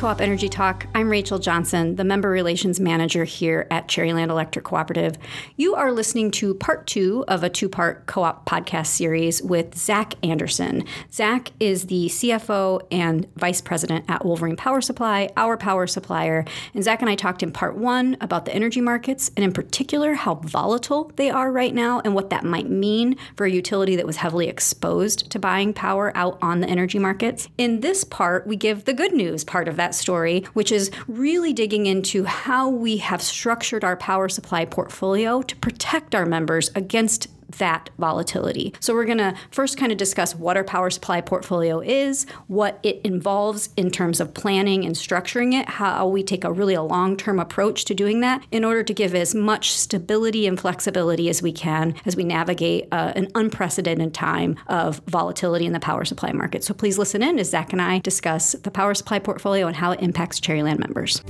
Co op Energy Talk. I'm Rachel Johnson, the Member Relations Manager here at Cherryland Electric Cooperative. You are listening to part two of a two part co op podcast series with Zach Anderson. Zach is the CFO and Vice President at Wolverine Power Supply, our power supplier. And Zach and I talked in part one about the energy markets and, in particular, how volatile they are right now and what that might mean for a utility that was heavily exposed to buying power out on the energy markets. In this part, we give the good news part of that story, which is really digging into how we have structured our power supply portfolio to protect our members against that volatility. So, we're going to first kind of discuss what our power supply portfolio is, what it involves in terms of planning and structuring it, how we take a really a long-term approach to doing that in order to give as much stability and flexibility as we can as we navigate uh, an unprecedented time of volatility in the power supply market. So, please listen in as Zach and I discuss the power supply portfolio and how it impacts Cherryland members.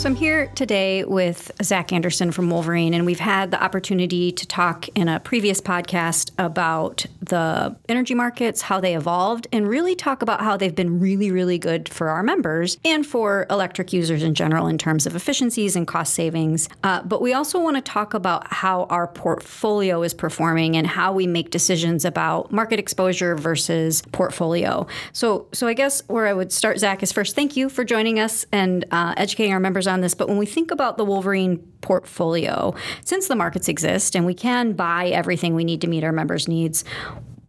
So I'm here today with Zach Anderson from Wolverine, and we've had the opportunity to talk in a previous podcast about the energy markets, how they evolved, and really talk about how they've been really, really good for our members and for electric users in general in terms of efficiencies and cost savings. Uh, but we also want to talk about how our portfolio is performing and how we make decisions about market exposure versus portfolio. So, so I guess where I would start, Zach, is first thank you for joining us and uh, educating our members on this, but when we think about the Wolverine portfolio, since the markets exist and we can buy everything we need to meet our members' needs,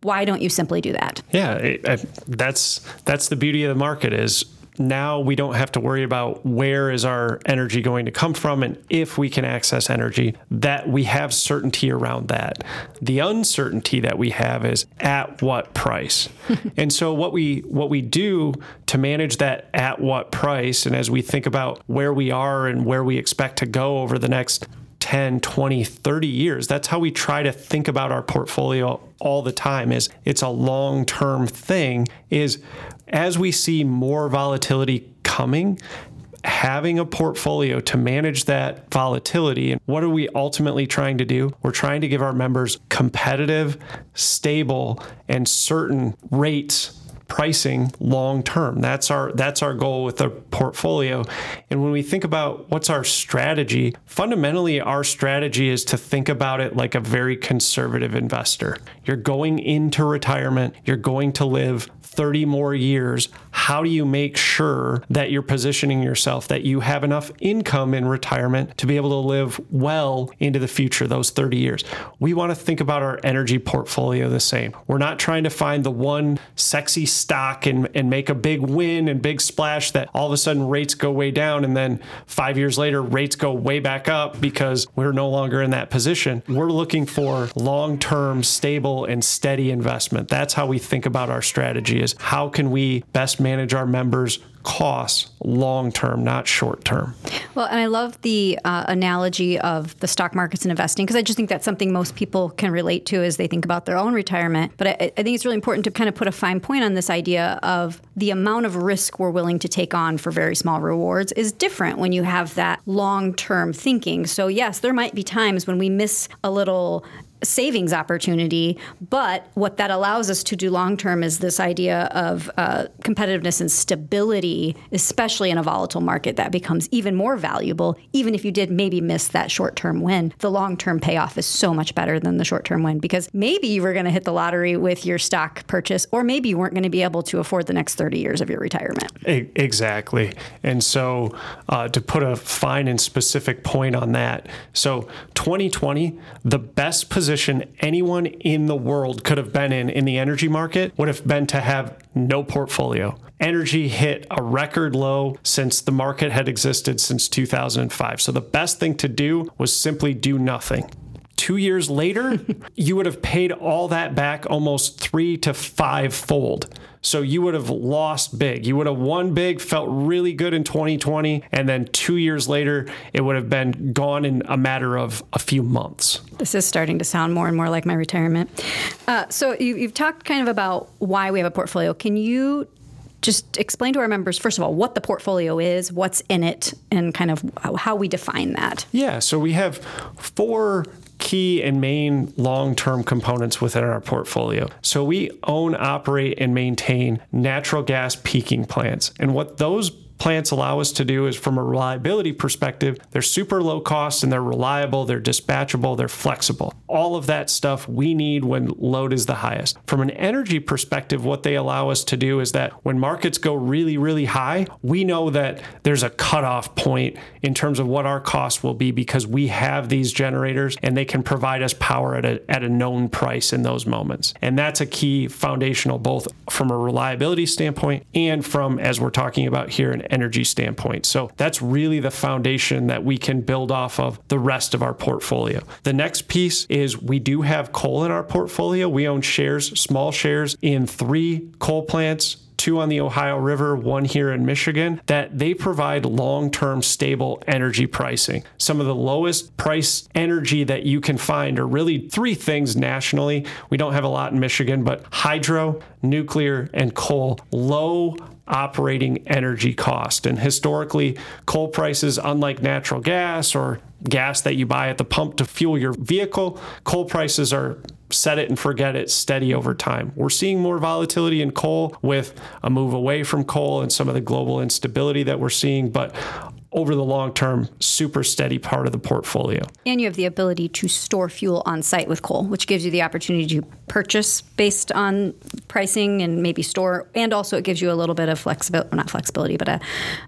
why don't you simply do that? Yeah, it, that's that's the beauty of the market is now we don't have to worry about where is our energy going to come from and if we can access energy that we have certainty around that. The uncertainty that we have is at what price? And so what we what we do to manage that at what price and as we think about where we are and where we expect to go over the next 10 20 30 years that's how we try to think about our portfolio all the time is it's a long-term thing is as we see more volatility coming, having a portfolio to manage that volatility. And what are we ultimately trying to do? We're trying to give our members competitive, stable, and certain rates pricing long term. That's our that's our goal with the portfolio. And when we think about what's our strategy, fundamentally our strategy is to think about it like a very conservative investor. You're going into retirement, you're going to live 30 more years, how do you make sure that you're positioning yourself that you have enough income in retirement to be able to live well into the future, those 30 years? We want to think about our energy portfolio the same. We're not trying to find the one sexy stock and, and make a big win and big splash that all of a sudden rates go way down and then five years later rates go way back up because we're no longer in that position. We're looking for long term, stable, and steady investment. That's how we think about our strategy is how can we best manage our members' costs long term, not short term. Well, and I love the uh, analogy of the stock markets and investing because I just think that's something most people can relate to as they think about their own retirement. But I, I, think it's really important to kind of put a fine point on this idea of the amount of risk we're willing to take on for very small rewards is different when you have that long term thinking. So, yes, there might be times when we miss a little savings opportunity. But what that allows us to do long term is this idea of uh, competitiveness and stability, especially in a volatile market, that becomes even more valuable. Even if you did maybe miss that short term win, the long term payoff is so much better than the short term win because maybe you were going to hit the lottery with your stock purchase, or maybe you weren't going to be able to afford the next 30 years of your retirement. Exactly. And so uh, to put a fine and specific point on that, so 2020, the best position position anyone in the world could have been in in the energy market would have been to have no portfolio. Energy hit a record low since the market had existed since 2005. So the best thing to do was simply do nothing two years later, you would have paid all that back almost three to five fold. So you would have lost big. You would have won big, felt really good in 2020, and then two years later, it would have been gone in a matter of a few months. This is starting to sound more and more like my retirement. Uh, so you, you've talked kind of about why we have a portfolio. Can you just explain to our members, first of all, what the portfolio is, what's in it, and kind of how we define that. Yeah, so we have four key and main long term components within our portfolio. So we own, operate, and maintain natural gas peaking plants. And what those plants allow us to do is from a reliability perspective, they're super low cost and they're reliable, they're dispatchable, they're flexible. All of that stuff we need when load is the highest. From an energy perspective, what they allow us to do is that when markets go really, really high, we know that there's a cutoff point in terms of what our cost will be because we have these generators and they can provide us power at a, at a known price in those moments. And that's a key foundational, both from a reliability standpoint and from, as we're talking about here, an energy standpoint. So that's really the foundation that we can build off of the rest of our portfolio. The next piece is we do have coal in our portfolio. We own shares, small shares in three coal plants two on the Ohio River, one here in Michigan, that they provide long term stable energy pricing. Some of the lowest price energy that you can find are really three things nationally. We don't have a lot in Michigan, but hydro, nuclear, and coal. Low operating energy cost. And historically, coal prices, unlike natural gas or gas that you buy at the pump to fuel your vehicle, coal prices are set it and forget it steady over time. We're seeing more volatility in coal with a move away from coal and some of the global instability that we're seeing, but over the long term, super steady part of the portfolio. And you have the ability to store fuel on site with coal, which gives you the opportunity to purchase based on pricing and maybe store. And also, it gives you a little bit of flexibility, well, not flexibility, but a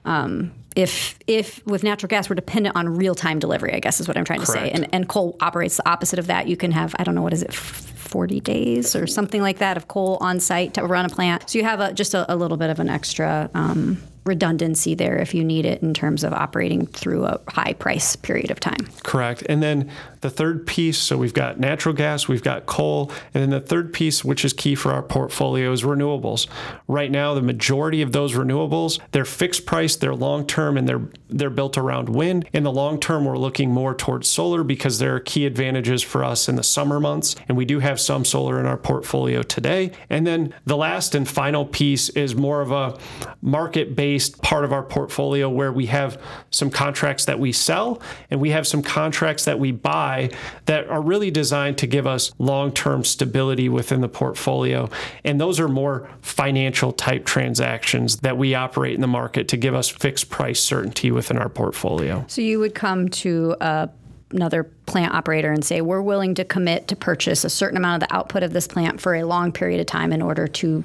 um, if if with natural gas we're dependent on real time delivery, I guess is what I'm trying to Correct. say. And and coal operates the opposite of that. You can have I don't know what is it. 40 days or something like that of coal on site to run a plant. So you have a, just a, a little bit of an extra um, redundancy there if you need it in terms of operating through a high price period of time. Correct. And then the third piece so we've got natural gas, we've got coal, and then the third piece, which is key for our portfolio, is renewables. Right now, the majority of those renewables, they're fixed price, they're long term, and they're they're built around wind. In the long term, we're looking more towards solar because there are key advantages for us in the summer months, and we do have some solar in our portfolio today. And then the last and final piece is more of a market based part of our portfolio where we have some contracts that we sell and we have some contracts that we buy that are really designed to give us long term stability within the portfolio. And those are more financial type transactions that we operate in the market to give us fixed price certainty within our portfolio. So you would come to a another plant operator and say, we're willing to commit to purchase a certain amount of the output of this plant for a long period of time in order to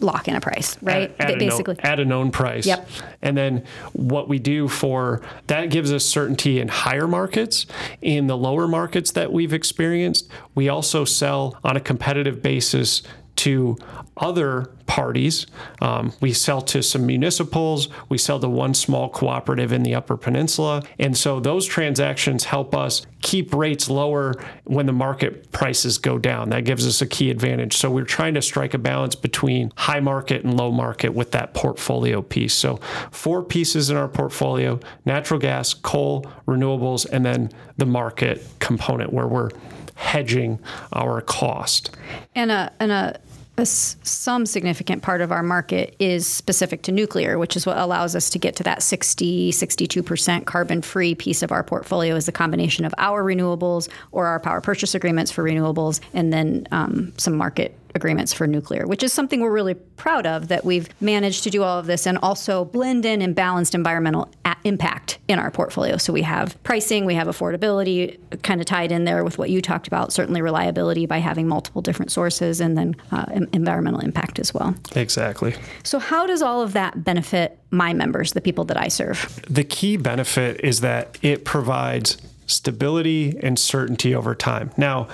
lock in a price, right? At, at Basically. A known, at a known price. Yep. And then what we do for that gives us certainty in higher markets. In the lower markets that we've experienced, we also sell on a competitive basis to other parties. Um, we sell to some municipals, we sell to one small cooperative in the Upper Peninsula. And so those transactions help us keep rates lower when the market prices go down. That gives us a key advantage. So we're trying to strike a balance between high market and low market with that portfolio piece. So four pieces in our portfolio natural gas, coal, renewables, and then the market component where we're hedging our cost. And a, and a some significant part of our market is specific to nuclear, which is what allows us to get to that 60, 62% carbon free piece of our portfolio is the combination of our renewables or our power purchase agreements for renewables and then um, some market agreements for nuclear, which is something we're really proud of that we've managed to do all of this and also blend in and balanced environmental a- impact in our portfolio. So we have pricing, we have affordability kind of tied in there with what you talked about, certainly reliability by having multiple different sources, and then uh, environmental impact as well. Exactly. So, how does all of that benefit my members, the people that I serve? The key benefit is that it provides stability and certainty over time. Now,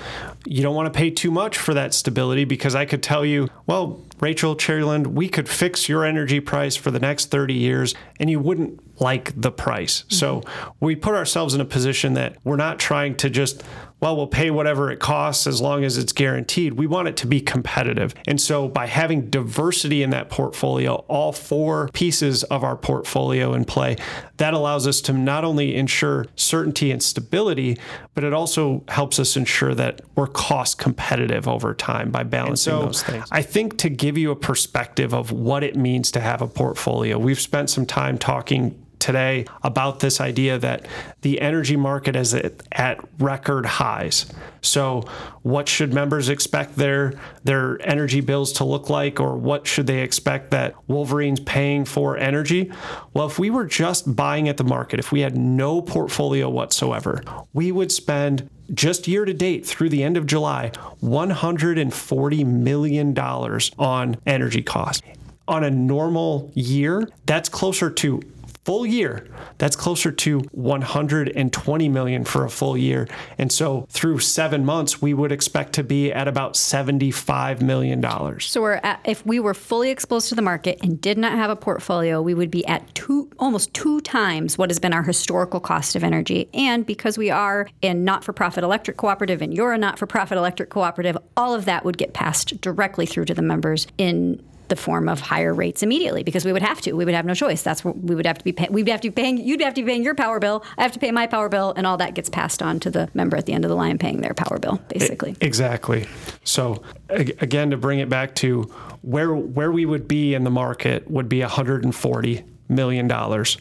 you don't want to pay too much for that stability because I could tell you, well, Rachel Cherryland, we could fix your energy price for the next 30 years and you wouldn't like the price. Mm-hmm. So we put ourselves in a position that we're not trying to just well, we'll pay whatever it costs as long as it's guaranteed. We want it to be competitive. And so by having diversity in that portfolio, all four pieces of our portfolio in play, that allows us to not only ensure certainty and stability, but it also helps us ensure that we're cost competitive over time by balancing so those things. I think to give you a perspective of what it means to have a portfolio, we've spent some time talking today about this idea that the energy market is at, record highs. So, what should members expect their their energy bills to look like, or what should they expect that Wolverine's paying for energy? Well, if we were just buying at the market, if we had no portfolio whatsoever, we would spend just year to date through the end of July, $140 million on energy costs. On a normal year, that's closer to full year that's closer to 120 million for a full year. And so through 7 months we would expect to be at about 75 million dollars. So we're at, if we were fully exposed to the market and did not have a portfolio we would be at two almost two times what has been our historical cost of energy. And because we are a not-for-profit electric cooperative and you're a not-for-profit electric cooperative all of that would get passed directly through to the members in the form of higher rates immediately because we would have to. We would have no choice. That's what we would have to be paying. We'd have to be paying. You'd have to be paying your power bill. I have to pay my power bill, and all that gets passed on to the member at the end of the line paying their power bill, basically. Exactly. So again, to bring it back to where where we would be in the market would be 140 million dollars,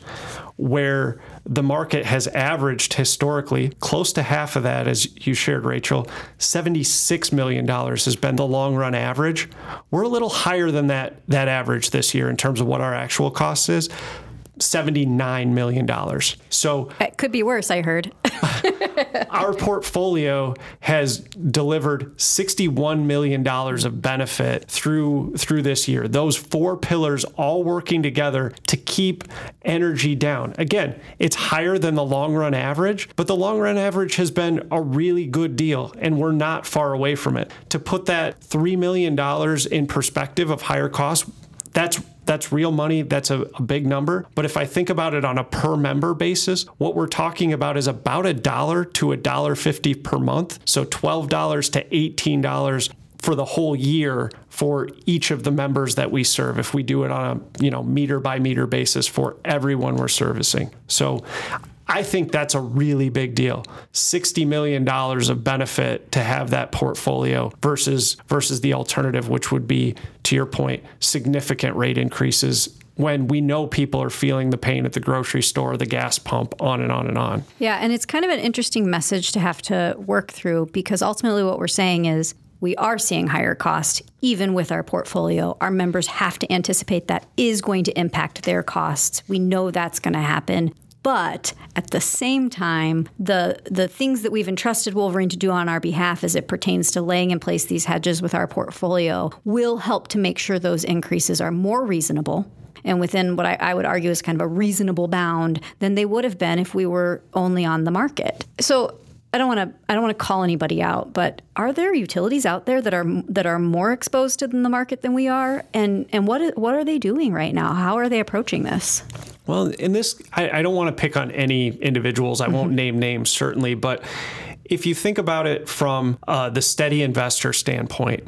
where the market has averaged historically close to half of that, as you shared, Rachel. $76 million has been the long run average. We're a little higher than that, that average this year in terms of what our actual cost is. $79 million. So it could be worse, I heard. our portfolio has delivered $61 million of benefit through through this year. Those four pillars all working together to keep energy down. Again, it's higher than the long run average, but the long run average has been a really good deal and we're not far away from it. To put that $3 million in perspective of higher costs, that's that's real money. That's a, a, big number. But if I think about it on a per member basis, what we're talking about is about a dollar to a dollar fifty per month. So twelve dollars to eighteen dollars for the whole year for each of the members that we serve if we do it on a you know meter by meter basis for everyone we're servicing so I think that's a really big deal. $60 million of benefit to have that portfolio versus versus the alternative, which would be, to your point, significant rate increases when we know people are feeling the pain at the grocery store, the gas pump, on and on and on. Yeah, and it's kind of an interesting message to have to work through because ultimately what we're saying is we are seeing higher costs even with our portfolio. Our members have to anticipate that is going to impact their costs. We know that's going to happen. But at the same time, the the things that we've entrusted Wolverine to do on our behalf as it pertains to laying in place these hedges with our portfolio will help to make sure those increases are more reasonable and within what I, I, would argue is kind of a reasonable bound than they would have been if we were only on the market. So I don't want to I don't want to call anybody out, but are there utilities out there that are that are more exposed to the market than we are? And and what what are they doing right now? How are they approaching this? Well, in this, I, I don't want to pick on any individuals. I won't mm-hmm. name names certainly, but if you think about it from uh, the steady investor standpoint,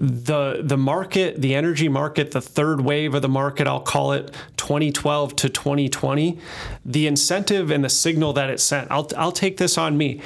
the the market, the energy market, the third wave of the market, I'll call it 2012 to 2020, the incentive and the signal that it sent. I'll I'll take this on me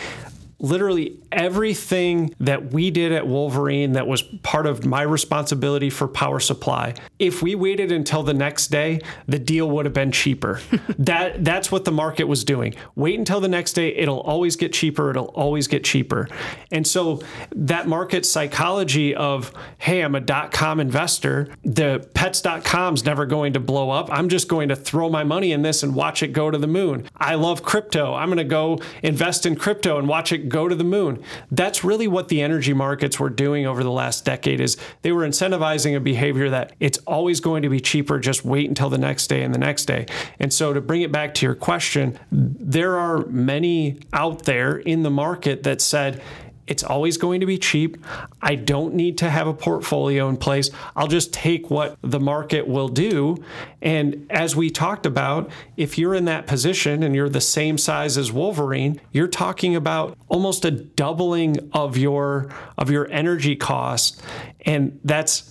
literally everything that we did at Wolverine that was part of my responsibility for power supply. If we waited until the next day, the deal would have been cheaper. that that's what the market was doing. Wait until the next day, it'll always get cheaper, it'll always get cheaper. And so that market psychology of, hey, I'm a dot com investor, the pets.com's never going to blow up. I'm just going to throw my money in this and watch it go to the moon. I love crypto. I'm going to go invest in crypto and watch it go to the moon. That's really what the energy markets were doing over the last decade is they were incentivizing a behavior that it's always going to be cheaper, just wait until the next day and the next day. And so to bring it back to your question, there are many out there in the market that said, it's always going to be cheap. I don't need to have a portfolio in place. I'll just take what the market will do. And as we talked about, if you're in that position and you're the same size as Wolverine, you're talking about almost a doubling of your of your energy costs and that's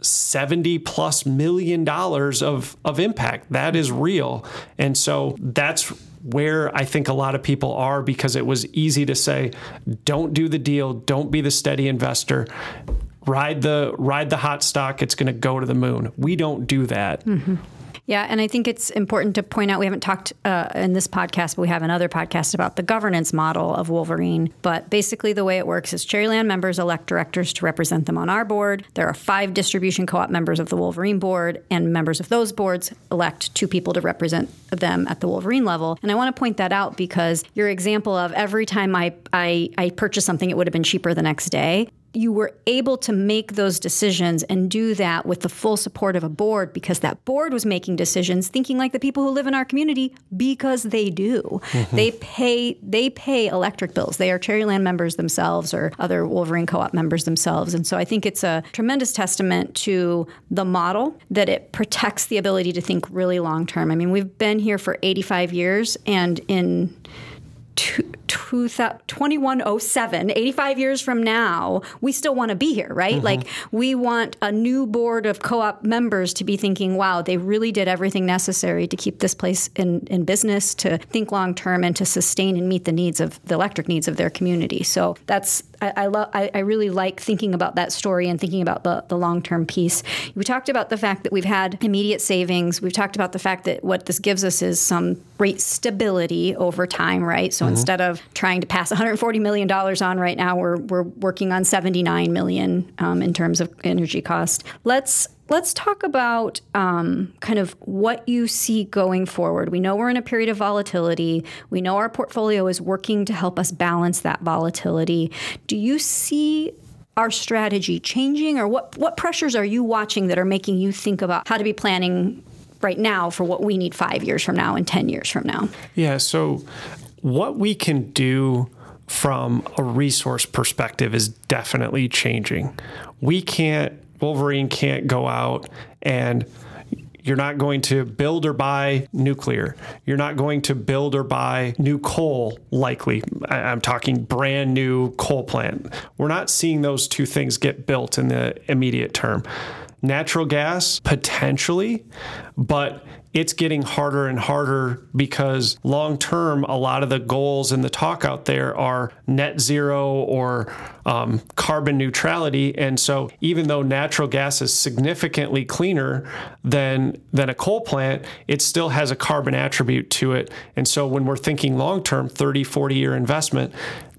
70 plus million dollars of of impact. That is real. And so that's where I think a lot of people are because it was easy to say, don't do the deal, don't be the steady investor. Ride the ride the hot stock, it's going to go to the moon. We don't do that. Mm-hmm. Yeah, and I think it's important to point out we haven't talked uh, in this podcast, but we have another podcast about the governance model of Wolverine. But basically, the way it works is Cherryland members elect directors to represent them on our board. There are five distribution co op members of the Wolverine board, and members of those boards elect two people to represent them at the Wolverine level. And I want to point that out because your example of every time I, I, I purchased something, it would have been cheaper the next day you were able to make those decisions and do that with the full support of a board because that board was making decisions thinking like the people who live in our community because they do. Mm-hmm. They pay they pay electric bills. They are Cherryland members themselves or other Wolverine co-op members themselves. And so I think it's a tremendous testament to the model that it protects the ability to think really long term. I mean, we've been here for 85 years and in 2107, 85 years from now, we still want to be here, right? Mm-hmm. Like, we want a new board of co op members to be thinking, wow, they really did everything necessary to keep this place in, in business, to think long term, and to sustain and meet the needs of the electric needs of their community. So that's I, I love. I, I, really like thinking about that story and thinking about the, the long term piece. We talked about the fact that we've had immediate savings. We've talked about the fact that what this gives us is some rate stability over time, right? So mm-hmm. instead of trying to pass 140 million dollars on right now, we're we're working on 79 million um, in terms of energy cost. Let's Let's talk about um, kind of what you see going forward. We know we're in a period of volatility. We know our portfolio is working to help us balance that volatility. Do you see our strategy changing, or what, what pressures are you watching that are making you think about how to be planning right now for what we need five years from now and 10 years from now? Yeah, so what we can do from a resource perspective is definitely changing. We can't Wolverine can't go out and you're not going to build or buy nuclear. You're not going to build or buy new coal, likely. I'm talking brand new coal plant. We're not seeing those two things get built in the immediate term. Natural gas, potentially, but it's getting harder and harder because long term, a lot of the goals and the talk out there are net zero or um, carbon neutrality. And so, even though natural gas is significantly cleaner than than a coal plant, it still has a carbon attribute to it. And so, when we're thinking long term, 30, 40 year investment,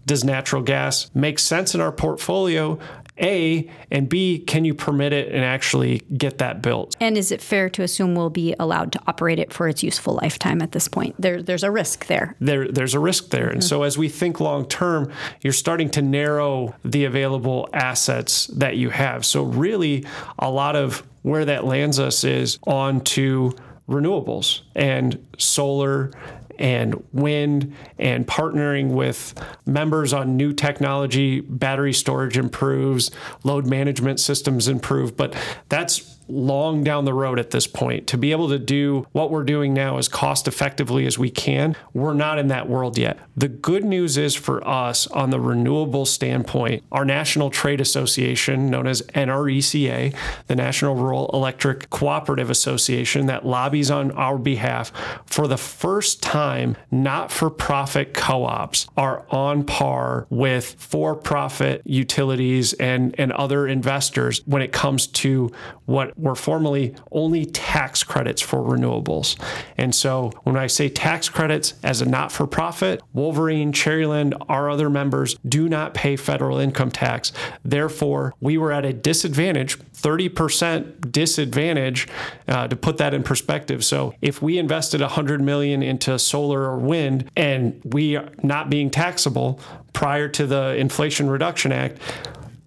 does natural gas make sense in our portfolio? A, and B, can you permit it and actually get that built? And is it fair to assume we'll be allowed to operate it for its useful lifetime at this point? There, there's a risk there. There, there's a risk there. Mm-hmm. And so as we think long term, you're starting to narrow the available assets that you have. So really, a lot of where that lands us is onto renewables and solar and wind and partnering with members on new technology battery storage improves load management systems improve but that's long down the road at this point. To be able to do what we're doing now as cost effectively as we can, we're not in that world yet. The good news is for us on the renewable standpoint, our National Trade Association, known as NRECA, the National Rural Electric Cooperative Association, that lobbies on our behalf, for the first time, not for profit co ops are on par with for profit utilities and, and other investors when it comes to what were formerly only tax credits for renewables. And so when I say tax credits as a not for profit, Wolverine, Cherryland, our other members do not pay federal income tax. Therefore, we were at a disadvantage, 30% disadvantage uh, to put that in perspective. So if we invested 100 million into solar or wind and we are not being taxable prior to the Inflation Reduction Act,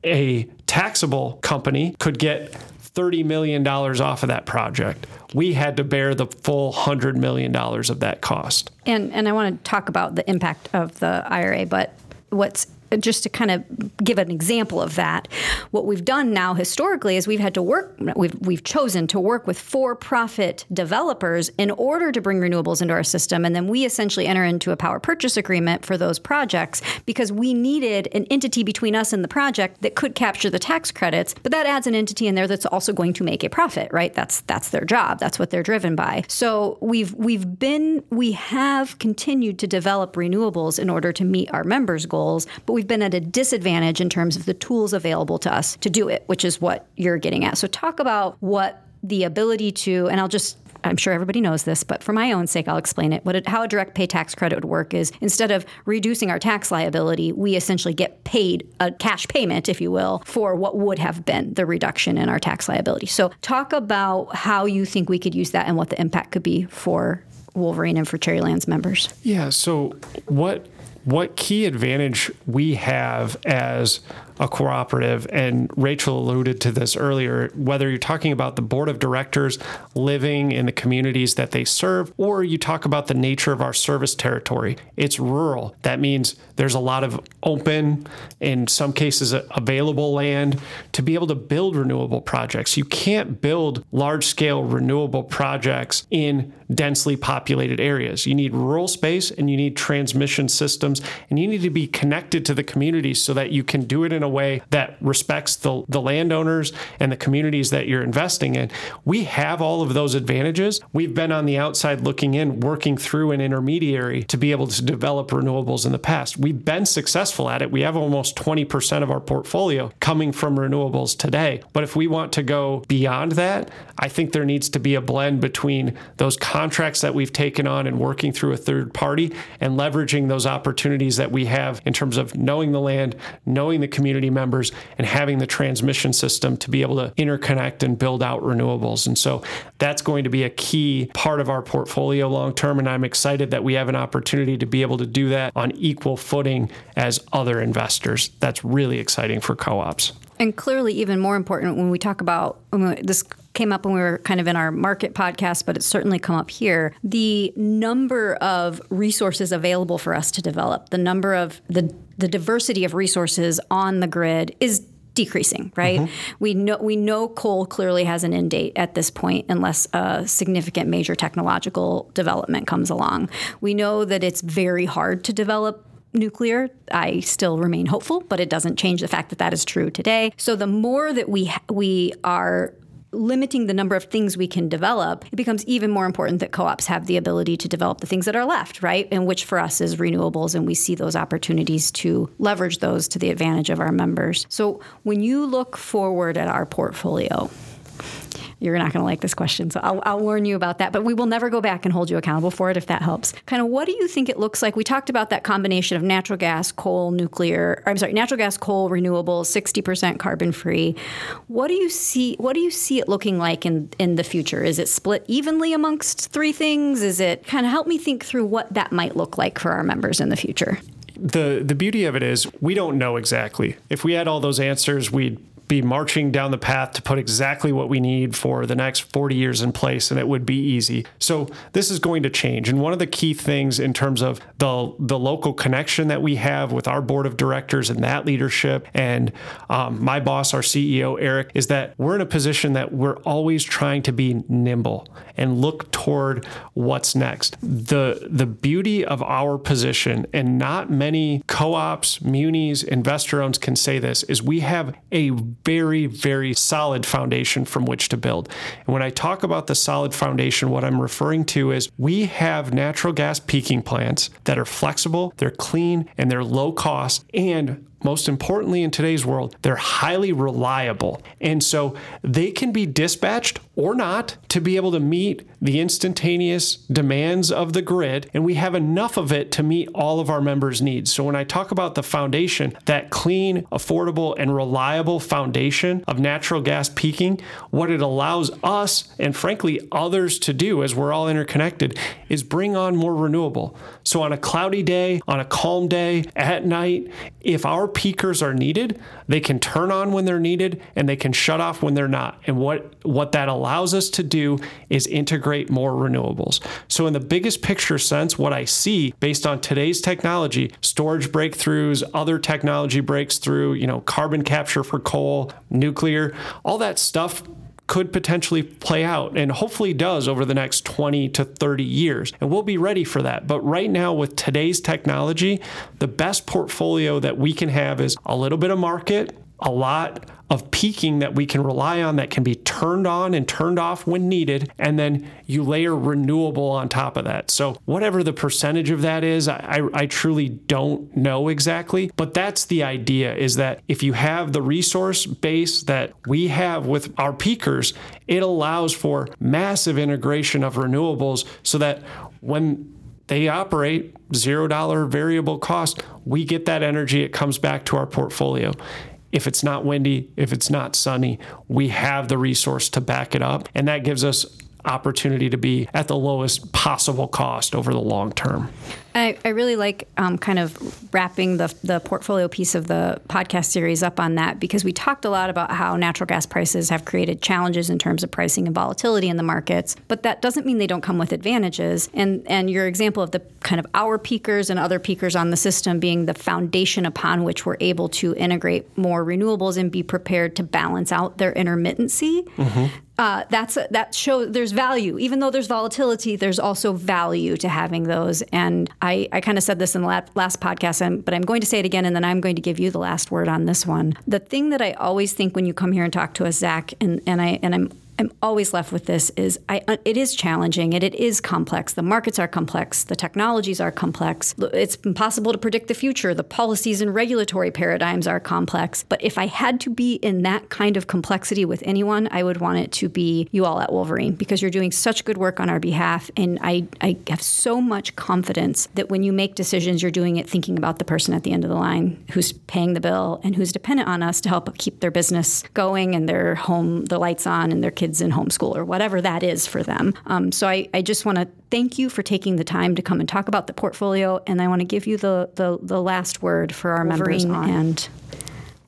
a taxable company could get $30 million off of that project. We had to bear the full $100 million of that cost. And, and I want to talk about the impact of the IRA, but what's just to kind of give an example of that, what we've done now historically is we've had to work, we've, we've chosen to work with for profit developers in order to bring renewables into our system. And then we essentially enter into a power purchase agreement for those projects because we needed an entity between us and the project that could capture the tax credits. But that adds an entity in there that's also going to make a profit, right? That's that's their job. That's what they're driven by. So we've we've been we have continued to develop renewables in order to meet our members' goals, but we've been at a disadvantage in terms of the tools available to us to do it, which is what you're getting at. So, talk about what the ability to, and I'll just I'm sure everybody knows this, but for my own sake, I'll explain it. What it, how a direct pay tax credit would work is instead of reducing our tax liability, we essentially get paid a cash payment, if you will, for what would have been the reduction in our tax liability. So, talk about how you think we could use that and what the impact could be for Wolverine and for Cherrylands members. Yeah. So, what what key advantage we have as a cooperative, and Rachel alluded to this earlier, whether you're talking about the board of directors living in the communities that they serve, or you talk about the nature of our service territory, it's rural. That means there's a lot of open, in some cases, available land to be able to build renewable projects. You can't build large scale renewable projects in densely populated areas. You need rural space and you need transmission systems, and you need to be connected to the communities so that you can do it in a a way that respects the, the landowners and the communities that you're investing in. We have all of those advantages. We've been on the outside looking in, working through an intermediary to be able to develop renewables in the past. We've been successful at it. We have almost 20% of our portfolio coming from renewables today. But if we want to go beyond that, I think there needs to be a blend between those contracts that we've taken on and working through a third party and leveraging those opportunities that we have in terms of knowing the land, knowing the community community members and having the transmission system to be able to interconnect and build out renewables. And so that's going to be a key part of our portfolio long term. And I'm excited that we have an opportunity to be able to do that on equal footing as other investors. That's really exciting for co ops. And clearly, even more important when we talk about this came up when we were kind of in our market podcast, but it's certainly come up here. The number of resources available for us to develop, the number of the the diversity of resources on the grid is decreasing, right? Mm-hmm. We know we know coal clearly has an end date at this point unless a significant major technological development comes along. We know that it's very hard to develop nuclear. I still remain hopeful, but it doesn't change the fact that that is true today. So the more that we we are limiting the number of things we can develop, it becomes even more important that co ops have the ability to develop the things that are left, right? And which for us is renewables. And we see those opportunities to leverage those to the advantage of our members. So when you look forward at our portfolio, you're not going to like this question, so I'll, I'll, warn you about that. But we will never go back and hold you accountable for it if that helps. Kind of what do you think it looks like? We talked about that combination of natural gas, coal, nuclear. I'm sorry, natural gas, coal, renewables, 60% carbon free. What do you see? What do you see it looking like in in the future? Is it split evenly amongst three things? Is it kind of help me think through what that might look like for our members in the future? the the beauty of it is we don't know exactly. If we had all those answers, we'd be marching down the path to put exactly what we need for the next 40 years in place and it would be easy. So this is going to change. And one of the key things in terms of the the local connection that we have with our board of directors and that leadership and um, my boss, our CEO Eric, is that we're in a position that we're always trying to be nimble and look toward what's next. The the beauty of our position and not many co-ops, munis, investor owns can say this is we have a very, very solid foundation from which to build. And when I talk about the solid foundation, what I'm referring to is we have natural gas peaking plants that are flexible, they're clean, and they're low cost, and most importantly in today's world, they're highly reliable. And so they can be dispatched or not to be able to meet the instantaneous demands of the grid. And we have enough of it to meet all of our members' needs. So when I talk about the foundation, that clean, affordable, and reliable foundation of natural gas peaking, what it allows us and frankly others to do as we're all interconnected is bring on more renewable. So on a cloudy day, on a calm day, at night, if our peakers are needed, they can turn on when they're needed and they can shut off when they're not. And what, what that allows us to do is integrate more renewables. So, in the biggest picture sense, what I see based on today's technology, storage breakthroughs, other technology breaks through, you know, carbon capture for coal, nuclear, all that stuff could potentially play out and hopefully does over the next 20 to 30 years. And we'll be ready for that. But right now, with today's technology, the best portfolio that we can have is a little bit of market, a lot of peaking that we can rely on that can be turned on and turned off when needed, and then you layer renewable on top of that. So, whatever the percentage of that is, I, I, truly don't know exactly, but that's the idea is that if you have the resource base that we have with our peakers, it allows for massive integration of renewables so that when they operate zero dollar variable cost. We get that energy, it comes back to our portfolio. If it's not windy, if it's not sunny, we have the resource to back it up. And that gives us opportunity to be at the lowest possible cost over the long term. I, I really like um, kind of wrapping the, the portfolio piece of the podcast series up on that because we talked a lot about how natural gas prices have created challenges in terms of pricing and volatility in the markets, but that doesn't mean they don't come with advantages. And and your example of the kind of our peakers and other peakers on the system being the foundation upon which we're able to integrate more renewables and be prepared to balance out their intermittency. Mm-hmm. Uh, that's that shows there's value even though there's volatility there's also value to having those and I, I kind of said this in the last podcast, but I'm going to say it again, and then I'm going to give you the last word on this one. The thing that I always think when you come here and talk to us, Zach, and, and I and I'm I'm always left with this is I, uh, it is challenging and it is complex. The markets are complex. The technologies are complex. It's impossible to predict the future. The policies and regulatory paradigms are complex. But if I had to be in that kind of complexity with anyone, I would want it to be you all at Wolverine because you're doing such good work on our behalf. And I, I have so much confidence that when you make decisions, you're doing it thinking about the person at the end of the line who's paying the bill and who's dependent on us to help keep their business going and their home, the lights on and their kids kids in homeschool or whatever that is for them. Um, so I, I just want to thank you for taking the time to come and talk about the portfolio, and I want to give you the, the, the last word for our members on. and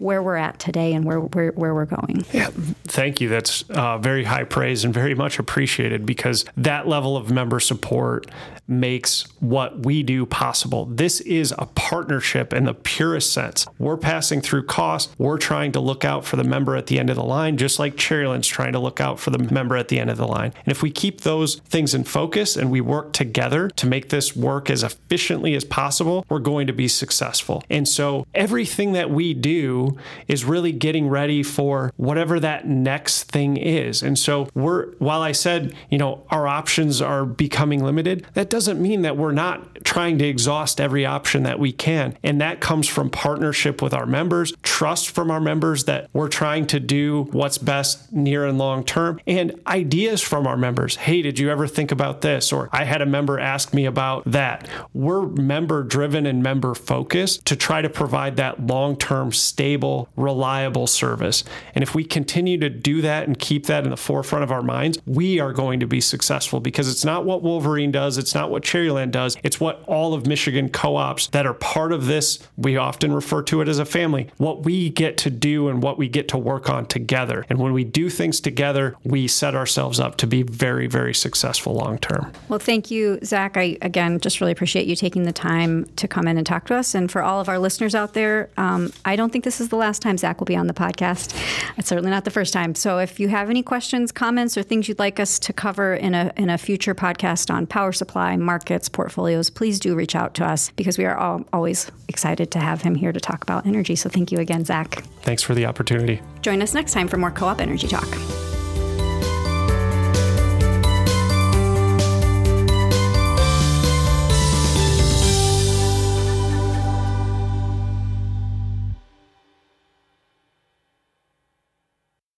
where we're at today and where, where, where we're going. Yeah, thank you. That's uh, very high praise and very much appreciated because that level of member support makes what we do possible. This is a partnership in the purest sense. We're passing through costs. We're trying to look out for the member at the end of the line, just like Cherryland's trying to look out for the member at the end of the line. And if we keep those things in focus and we work together to make this work as efficiently as possible, we're going to be successful. And so everything that we do is really getting ready for whatever that next thing is. And so we're, while I said, you know, our options are becoming limited, that doesn't mean that we're not trying to exhaust every option that we can. And that comes from partnership with our members, trust from our members that we're trying to do what's best near and long term, and ideas from our members. Hey, did you ever think about this? Or I had a member ask me about that. We're member driven and member focused to try to provide that long term, stable, reliable service. And if we continue to do that and keep that in the forefront of our minds, we are going to be successful because it's not what Wolverine does, it's not what Cherryland does. It's what all of Michigan co ops that are part of this, we often refer to it as a family, what we get to do and what we get to work on together. And when we do things together, we set ourselves up to be very, very successful long term. Well, thank you, Zach. I, again, just really appreciate you taking the time to come in and talk to us. And for all of our listeners out there, um, I don't think this is the last time Zach will be on the podcast. It's certainly not the first time. So if you have any questions, comments, or things you'd like us to cover in a, in a future podcast on power supply, markets, portfolios, please do reach out to us because we are all, always excited to have him here to talk about energy. So thank you again, Zach. Thanks for the opportunity. Join us next time for more Co op Energy Talk.